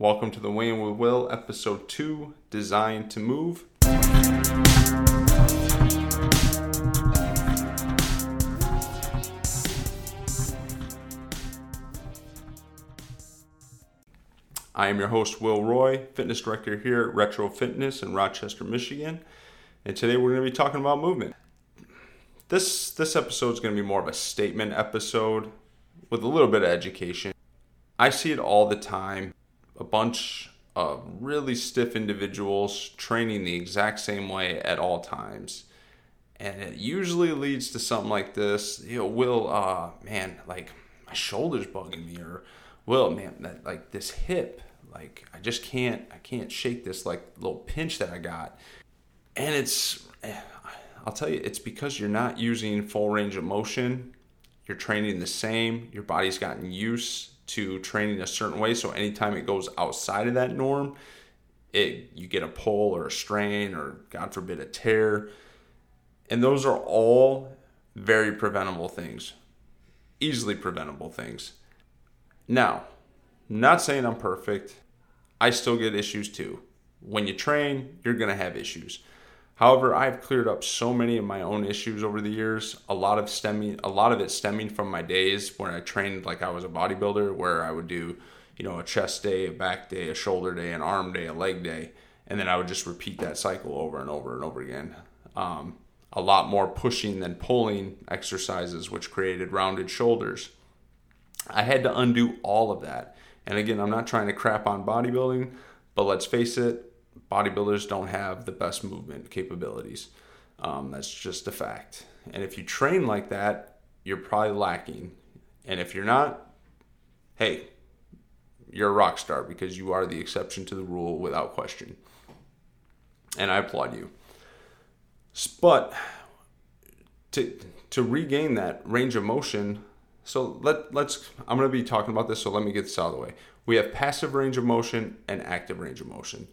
Welcome to the Weigh In with Will, episode 2 Designed to Move. I am your host, Will Roy, fitness director here at Retro Fitness in Rochester, Michigan. And today we're going to be talking about movement. This this episode is going to be more of a statement episode with a little bit of education. I see it all the time. A bunch of really stiff individuals training the exact same way at all times. And it usually leads to something like this. You know, Will, uh, man, like my shoulder's bugging me, or Will, man, that like this hip, like I just can't, I can't shake this like little pinch that I got. And it's, eh, I'll tell you, it's because you're not using full range of motion. You're training the same. Your body's gotten used to training a certain way. So anytime it goes outside of that norm, it you get a pull or a strain or God forbid a tear. And those are all very preventable things. Easily preventable things. Now, not saying I'm perfect. I still get issues too. When you train, you're going to have issues. However, I've cleared up so many of my own issues over the years. A lot of stemming, a lot of it stemming from my days when I trained like I was a bodybuilder, where I would do, you know, a chest day, a back day, a shoulder day, an arm day, a leg day, and then I would just repeat that cycle over and over and over again. Um, a lot more pushing than pulling exercises, which created rounded shoulders. I had to undo all of that. And again, I'm not trying to crap on bodybuilding, but let's face it, bodybuilders don't have the best movement capabilities. Um, that's just a fact. And if you train like that, you're probably lacking. And if you're not, hey, you're a rock star because you are the exception to the rule without question. And I applaud you. But to to regain that range of motion, so let let's I'm going to be talking about this so let me get this out of the way. We have passive range of motion and active range of motion.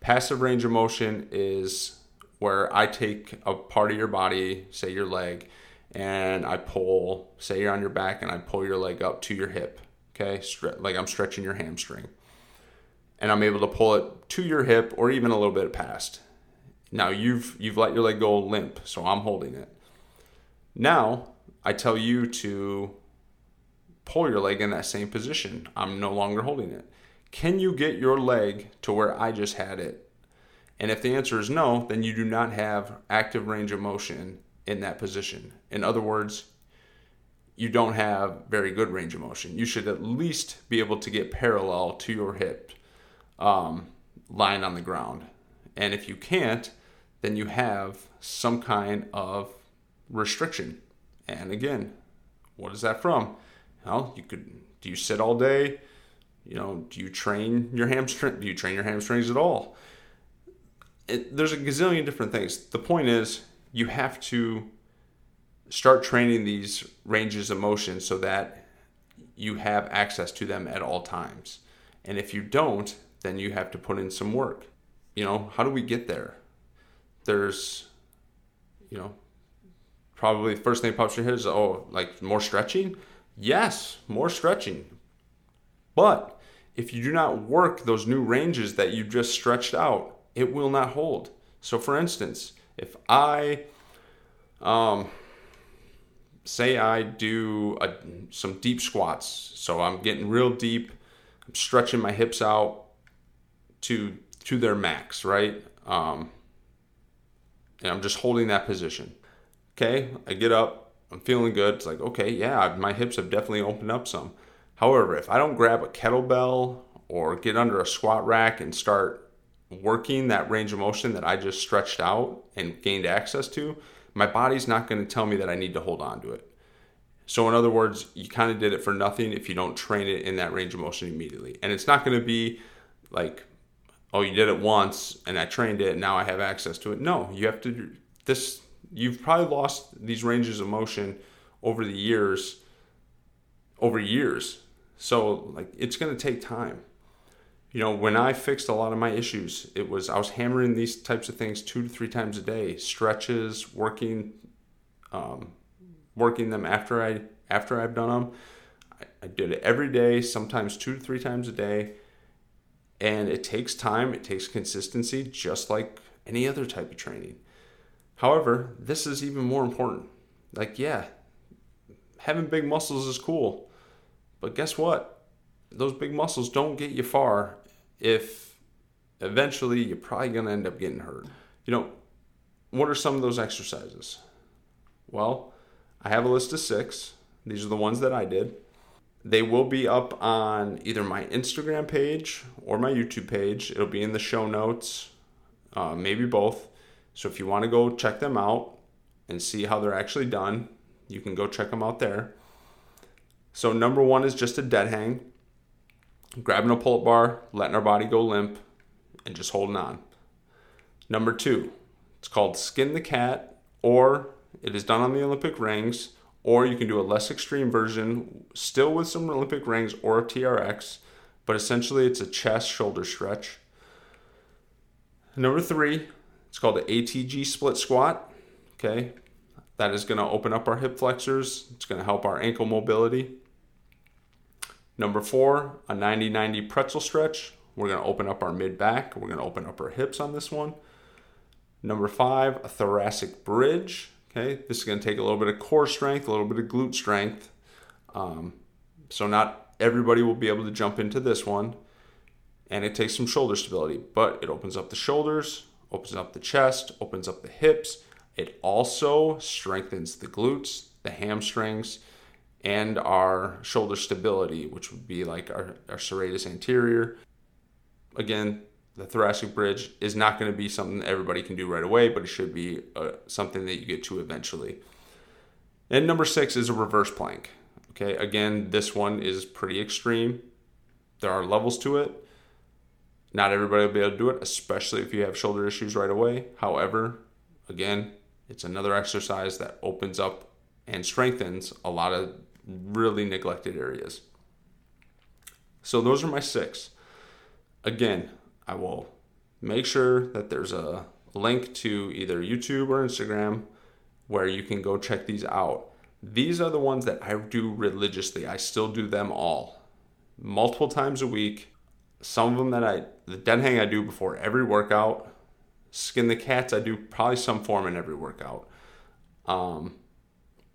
Passive range of motion is where I take a part of your body, say your leg, and I pull, say you're on your back, and I pull your leg up to your hip. Okay, like I'm stretching your hamstring. And I'm able to pull it to your hip or even a little bit past. Now you've you've let your leg go limp, so I'm holding it. Now I tell you to pull your leg in that same position. I'm no longer holding it. Can you get your leg to where I just had it? And if the answer is no, then you do not have active range of motion in that position. In other words, you don't have very good range of motion. You should at least be able to get parallel to your hip um, lying on the ground. And if you can't, then you have some kind of restriction. And again, what is that from? Well, you could do you sit all day? You know, do you train your hamstring? Do you train your hamstrings at all? It, there's a gazillion different things. The point is, you have to start training these ranges of motion so that you have access to them at all times. And if you don't, then you have to put in some work. You know, how do we get there? There's, you know, probably the first thing pops your head is, oh, like more stretching? Yes, more stretching. But if you do not work those new ranges that you just stretched out, it will not hold. So, for instance, if I um, say I do a, some deep squats, so I'm getting real deep, I'm stretching my hips out to to their max, right? Um, and I'm just holding that position. Okay, I get up, I'm feeling good. It's like, okay, yeah, my hips have definitely opened up some. However, if I don't grab a kettlebell or get under a squat rack and start working that range of motion that I just stretched out and gained access to, my body's not going to tell me that I need to hold on to it. So, in other words, you kind of did it for nothing if you don't train it in that range of motion immediately. And it's not going to be like, oh, you did it once and I trained it and now I have access to it. No, you have to, this, you've probably lost these ranges of motion over the years, over years. So like it's going to take time. You know, when I fixed a lot of my issues, it was I was hammering these types of things two to three times a day, stretches, working, um, working them after I after I've done them. I, I did it every day, sometimes two to three times a day, And it takes time, it takes consistency, just like any other type of training. However, this is even more important. Like, yeah, having big muscles is cool, but guess what? Those big muscles don't get you far if eventually you're probably going to end up getting hurt. You know, what are some of those exercises? Well, I have a list of six. These are the ones that I did. They will be up on either my Instagram page or my YouTube page. It'll be in the show notes, uh, maybe both. So if you want to go check them out and see how they're actually done, you can go check them out there. So number one is just a dead hang, grabbing a pull-up bar, letting our body go limp, and just holding on. Number two, it's called skin the cat, or it is done on the Olympic rings, or you can do a less extreme version, still with some Olympic rings or a TRX, but essentially it's a chest shoulder stretch. Number three, it's called the ATG split squat. Okay, that is going to open up our hip flexors, it's going to help our ankle mobility. Number four, a 90 90 pretzel stretch. We're to open up our mid back, we're to open up our hips on this one. Number five, a thoracic bridge. Okay, this is to take a little bit of core strength, a little bit of glute strength. Um, so, not everybody will be able to jump into this one. And it takes some shoulder stability, but it opens up the shoulders, opens up the chest, opens up the hips. It also strengthens the glutes, the hamstrings, and our shoulder stability, which would be like our, our serratus anterior. Again, the thoracic bridge is not going to be something that everybody can do right away, but it should be uh, something that you get to eventually. And number six is a reverse plank. Okay, again, this one is pretty extreme. There are levels to it. Not everybody will be able to do it, especially if you have shoulder issues right away. However, again, it's another exercise that opens up and strengthens a lot of really neglected areas. So, those are my six. Again, I will make sure that there's a link to either YouTube or Instagram where you can go check these out. These are the ones that I do religiously. I still do them all multiple times a week. Some of them that I, the dead hang I do before every workout. Skin the cats I do probably some form in every workout. Um,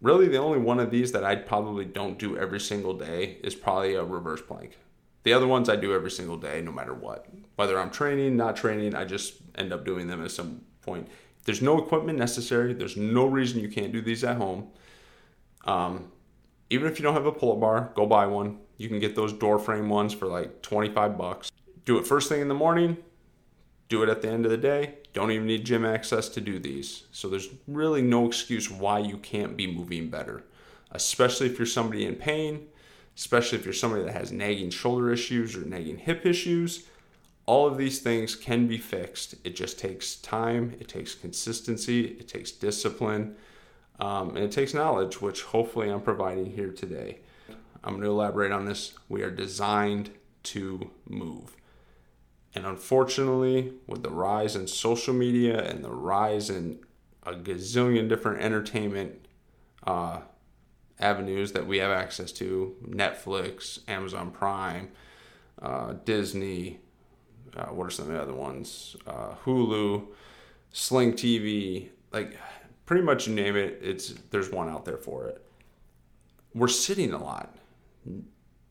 really, the only one of these that I probably don't do every single day is probably a reverse plank. The other ones I do every single day, no matter what. Whether I'm training, not training, I just end up doing them at some point. There's no equipment necessary. There's no reason you can't do these at home. Um, even if you don't have a pull-up bar, go buy one. You can get those door frame ones for like 25 bucks. Do it first thing in the morning. Do it at the end of the day. Don't even need gym access to do these. So there's really no excuse why you can't be moving better, especially if you're somebody in pain especially if you're somebody that has nagging shoulder issues or nagging hip issues. All of these things can be fixed. It just takes time, it takes consistency, it takes discipline, um, and it takes knowledge, which hopefully I'm providing here today. I'm going to elaborate on this. We are designed to move. And unfortunately, with the rise in social media and the rise in a gazillion different entertainment uh, avenues that we have access to Netflix, Amazon Prime, uh, Disney. Uh, what are some of the other ones? Uh, Hulu, Sling TV. Like pretty much you name it, it's there's one out there for it. We're sitting a lot.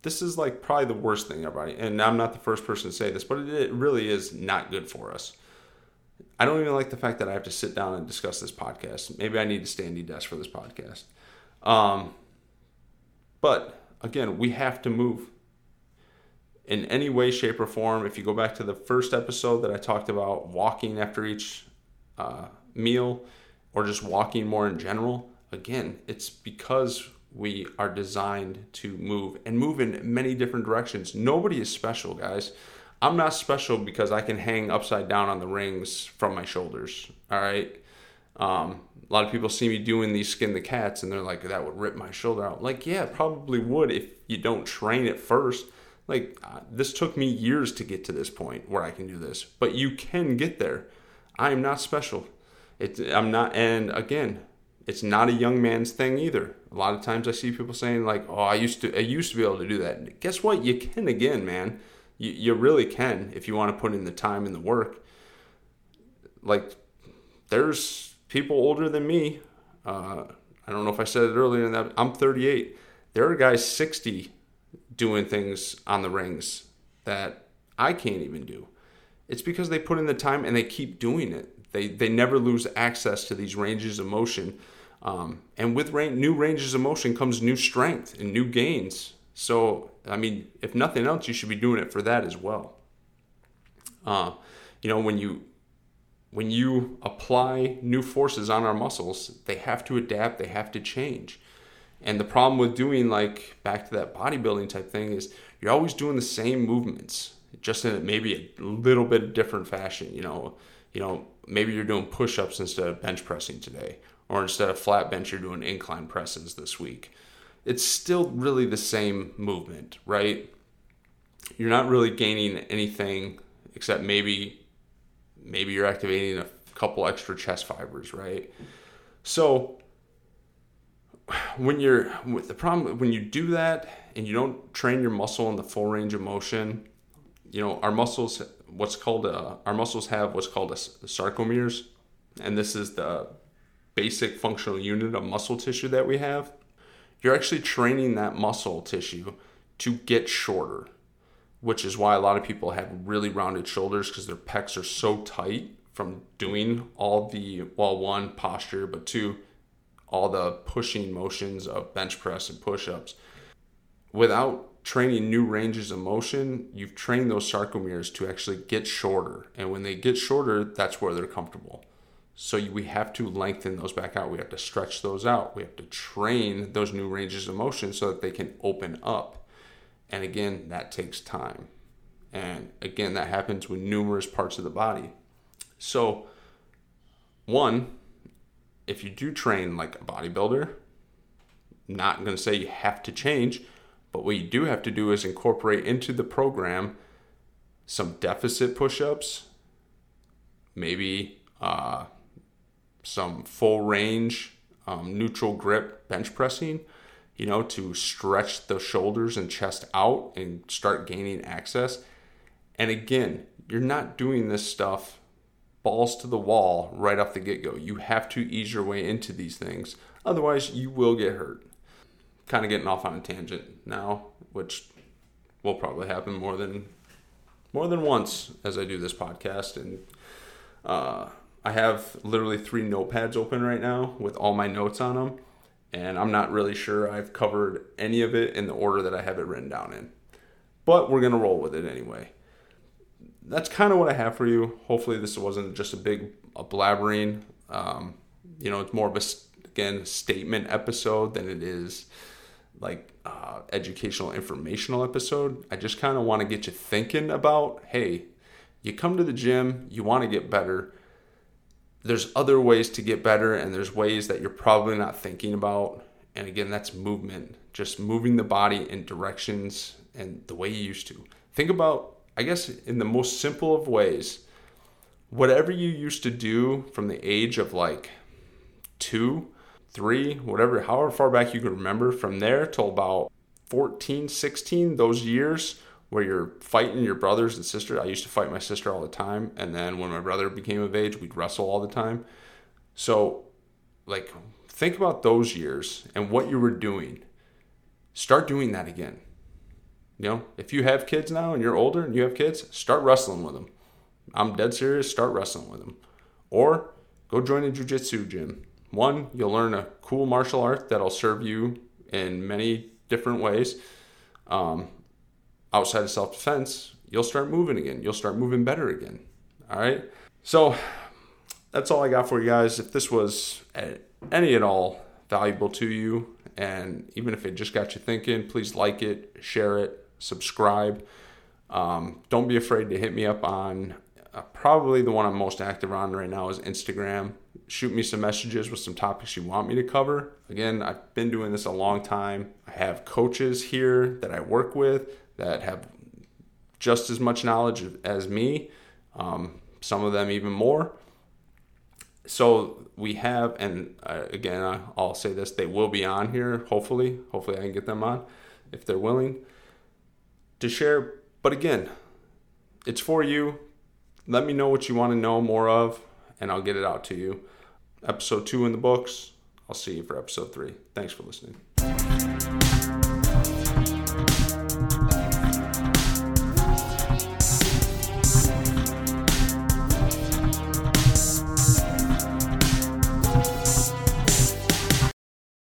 This is like probably the worst thing, everybody. And I'm not the first person to say this, but it really is not good for us. I don't even like the fact that I have to sit down and discuss this podcast. Maybe I need a standing desk for this podcast. Um, but again, we have to move in any way, shape, or form. If you go back to the first episode that I talked about walking after each uh, meal or just walking more in general, again, it's because we are designed to move and move in many different directions. Nobody is special, guys. I'm not special because I can hang upside down on the rings from my shoulders. All right. Um, a lot of people see me doing these skin the cats and they're like, that would rip my shoulder out. Like, yeah, probably would if you don't train it first. Like, uh, this took me years to get to this point where I can do this, but you can get there. I am not special. It, I'm not, and again, it's not a young man's thing either. A lot of times I see people saying like, "Oh, I used to, I used to be able to do that." Guess what? You can again, man. You, you really can if you want to put in the time and the work. Like, there's people older than me. Uh, I don't know if I said it earlier in that I'm 38. There are guys 60 doing things on the rings that I can't even do. It's because they put in the time and they keep doing it. They they never lose access to these ranges of motion. Um, and with rain, new ranges of motion comes new strength and new gains. So I mean, if nothing else, you should be doing it for that as well. Uh, you know, when you when you apply new forces on our muscles, they have to adapt, they have to change. And the problem with doing like back to that bodybuilding type thing is you're always doing the same movements, just in maybe a little bit different fashion. You know, you know, maybe you're doing push-ups instead of bench pressing today, or instead of flat bench, you're doing incline presses this week. It's still really the same movement, right? You're not really gaining anything except maybe maybe you're activating a couple extra chest fibers, right? So when you're with the problem when you do that and you don't train your muscle in the full range of motion, you know our muscles what's called a, our muscles have what's called a sarcomeres, and this is the basic functional unit of muscle tissue that we have. You're actually training that muscle tissue to get shorter which is why a lot of people have really rounded shoulders because their pecs are so tight from doing all the well one posture but two all the pushing motions of bench press and push-ups without training new ranges of motion you've trained those sarcomeres to actually get shorter and when they get shorter that's where they're comfortable so we have to lengthen those back out we have to stretch those out we have to train those new ranges of motion so that they can open up and again, that takes time. And again, that happens with numerous parts of the body. So, one, if you do train like a bodybuilder, not going to say you have to change, but what you do have to do is incorporate into the program some deficit push ups, maybe uh, some full range um, neutral grip bench pressing, you know, to stretch the shoulders and chest out and start gaining access. And again, you're not doing this stuff balls to the wall right off the get go. You have to ease your way into these things. Otherwise, you will get hurt. Kind of getting off on a tangent now, which will probably happen more than more than once as I do this podcast. And uh, I have literally three notepads open right now with all my notes on them and I'm not really sure I've covered any of it in the order that I have it written down in. But we're to roll with it anyway. That's kind of what I have for you. Hopefully, this wasn't just a big a blabbering. Um, you know, it's more of a, again, statement episode than it is like uh, educational, informational episode. I just kind of want to get you thinking about hey, you come to the gym, you want to get better there's other ways to get better and there's ways that you're probably not thinking about. And again that's movement just moving the body in directions and the way you used to. Think about i guess in the most simple of ways whatever you used to do from the age of like two three whatever however far back you can remember from there till about 14 16 those years where you're fighting your brothers and sister. I used to fight my sister all the time, and then when my brother became of age, we'd wrestle all the time. So, like, think about those years and what you were doing. Start doing that again. You know, if you have kids now and you're older and you have kids, start wrestling with them. I'm dead serious. Start wrestling with them, or go join a jujitsu gym. One, you'll learn a cool martial art that'll serve you in many different ways. Um, outside of self defense, you'll start moving again. You'll start moving better again. All right. So that's all I got for you guys. If this was any at all valuable to you, and even if it just got you thinking, please like it, share it, subscribe. Um, don't be afraid to hit me up on uh, probably the one I'm most active on right now is Instagram. Shoot me some messages with some topics you want me to cover. Again, I've been doing this a long time. I have coaches here that I work with that have just as much knowledge as me, um, some of them even more. So we have, and uh, again, I'll say this: they will be on here. Hopefully, hopefully I can get them on if they're willing to share. But again, it's for you. Let me know what you want to know more of, and I'll get it out to you. Episode two in the books. I'll see you for episode three. Thanks for listening.